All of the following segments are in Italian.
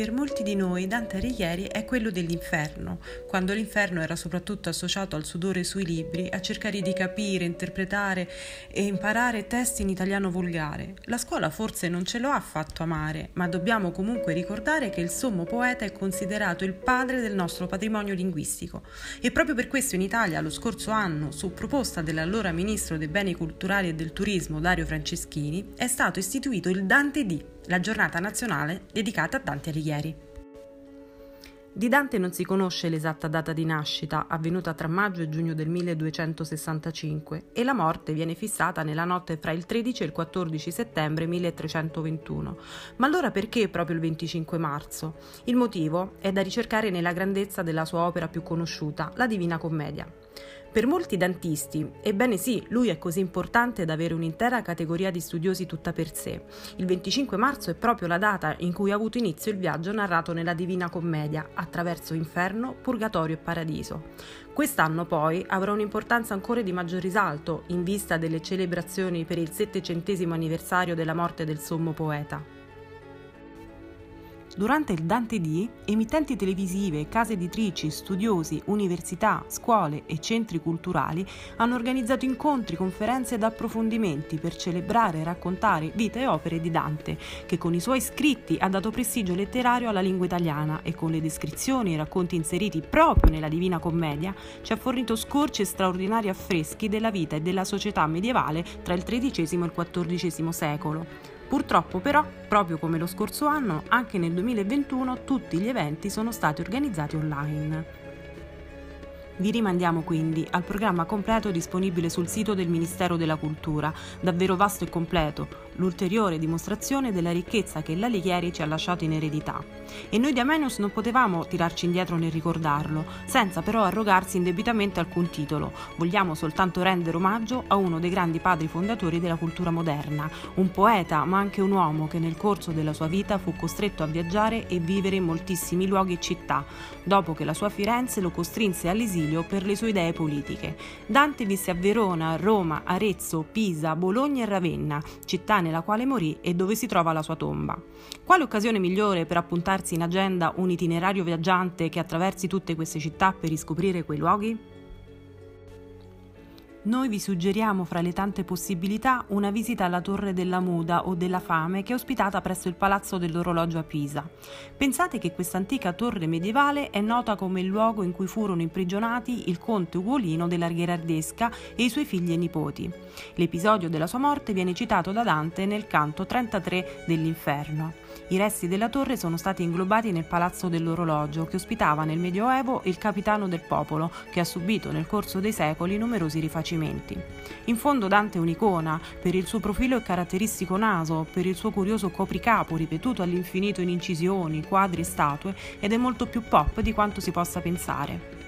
Per molti di noi Dante Alighieri è quello dell'inferno, quando l'inferno era soprattutto associato al sudore sui libri, a cercare di capire, interpretare e imparare testi in italiano volgare. La scuola forse non ce lo ha fatto amare, ma dobbiamo comunque ricordare che il sommo poeta è considerato il padre del nostro patrimonio linguistico. E proprio per questo in Italia lo scorso anno, su proposta dell'allora ministro dei beni culturali e del turismo Dario Franceschini, è stato istituito il Dante D la giornata nazionale dedicata a Dante Alighieri. Di Dante non si conosce l'esatta data di nascita, avvenuta tra maggio e giugno del 1265, e la morte viene fissata nella notte fra il 13 e il 14 settembre 1321. Ma allora perché proprio il 25 marzo? Il motivo è da ricercare nella grandezza della sua opera più conosciuta, la Divina Commedia. Per molti dantisti, ebbene sì, lui è così importante da avere un'intera categoria di studiosi tutta per sé. Il 25 marzo è proprio la data in cui ha avuto inizio il viaggio narrato nella Divina Commedia, attraverso inferno, purgatorio e paradiso. Quest'anno poi avrà un'importanza ancora di maggior risalto in vista delle celebrazioni per il settecentesimo anniversario della morte del sommo poeta. Durante il Dante D, emittenti televisive, case editrici, studiosi, università, scuole e centri culturali hanno organizzato incontri, conferenze ed approfondimenti per celebrare e raccontare vita e opere di Dante, che con i suoi scritti ha dato prestigio letterario alla lingua italiana e con le descrizioni e racconti inseriti proprio nella Divina Commedia ci ha fornito scorci e straordinari affreschi della vita e della società medievale tra il XIII e il XIV secolo Purtroppo però, proprio come lo scorso anno, anche nel 2021 tutti gli eventi sono stati organizzati online. Vi rimandiamo quindi al programma completo disponibile sul sito del Ministero della Cultura, davvero vasto e completo, l'ulteriore dimostrazione della ricchezza che l'Alighieri ci ha lasciato in eredità. E noi di Amenius non potevamo tirarci indietro nel ricordarlo, senza però arrogarsi indebitamente alcun titolo. Vogliamo soltanto rendere omaggio a uno dei grandi padri fondatori della cultura moderna, un poeta ma anche un uomo che nel corso della sua vita fu costretto a viaggiare e vivere in moltissimi luoghi e città, dopo che la sua Firenze lo costrinse all'esilio esilio per le sue idee politiche. Dante visse a Verona, Roma, Arezzo, Pisa, Bologna e Ravenna, città nella quale morì e dove si trova la sua tomba. Quale occasione migliore per appuntarsi in agenda un itinerario viaggiante che attraversi tutte queste città per riscoprire quei luoghi? Noi vi suggeriamo fra le tante possibilità una visita alla Torre della Muda o della Fame che è ospitata presso il Palazzo dell'Orologio a Pisa. Pensate che questa antica torre medievale è nota come il luogo in cui furono imprigionati il conte Ugolino della Gherardesca e i suoi figli e nipoti. L'episodio della sua morte viene citato da Dante nel canto 33 dell'Inferno. I resti della torre sono stati inglobati nel Palazzo dell'Orologio che ospitava nel Medioevo il capitano del popolo che ha subito nel corso dei secoli numerosi rifacimenti. In fondo Dante è un'icona per il suo profilo e caratteristico naso, per il suo curioso copricapo ripetuto all'infinito in incisioni, quadri e statue ed è molto più pop di quanto si possa pensare.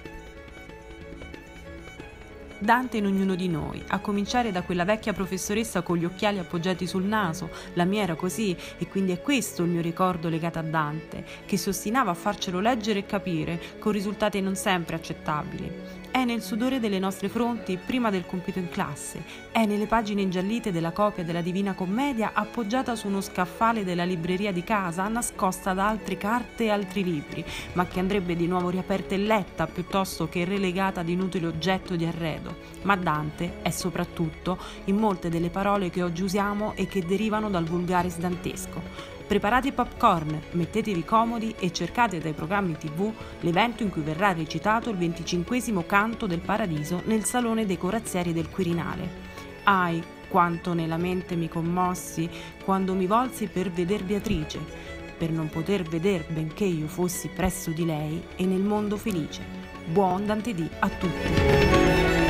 Dante in ognuno di noi, a cominciare da quella vecchia professoressa con gli occhiali appoggiati sul naso, la mia era così e quindi è questo il mio ricordo legato a Dante, che si ostinava a farcelo leggere e capire, con risultati non sempre accettabili. È nel sudore delle nostre fronti prima del compito in classe, è nelle pagine ingiallite della copia della Divina Commedia appoggiata su uno scaffale della libreria di casa, nascosta da altre carte e altri libri, ma che andrebbe di nuovo riaperta e letta piuttosto che relegata ad inutile oggetto di arredo. Ma Dante è soprattutto in molte delle parole che oggi usiamo e che derivano dal vulgare dantesco Preparate i popcorn, mettetevi comodi e cercate dai programmi tv l'evento in cui verrà recitato il 25 canto del paradiso nel salone dei corazzieri del Quirinale. Ai, quanto nella mente mi commossi quando mi volsi per veder Beatrice, per non poter veder benché io fossi presso di lei e nel mondo felice. Buon Dante D a tutti!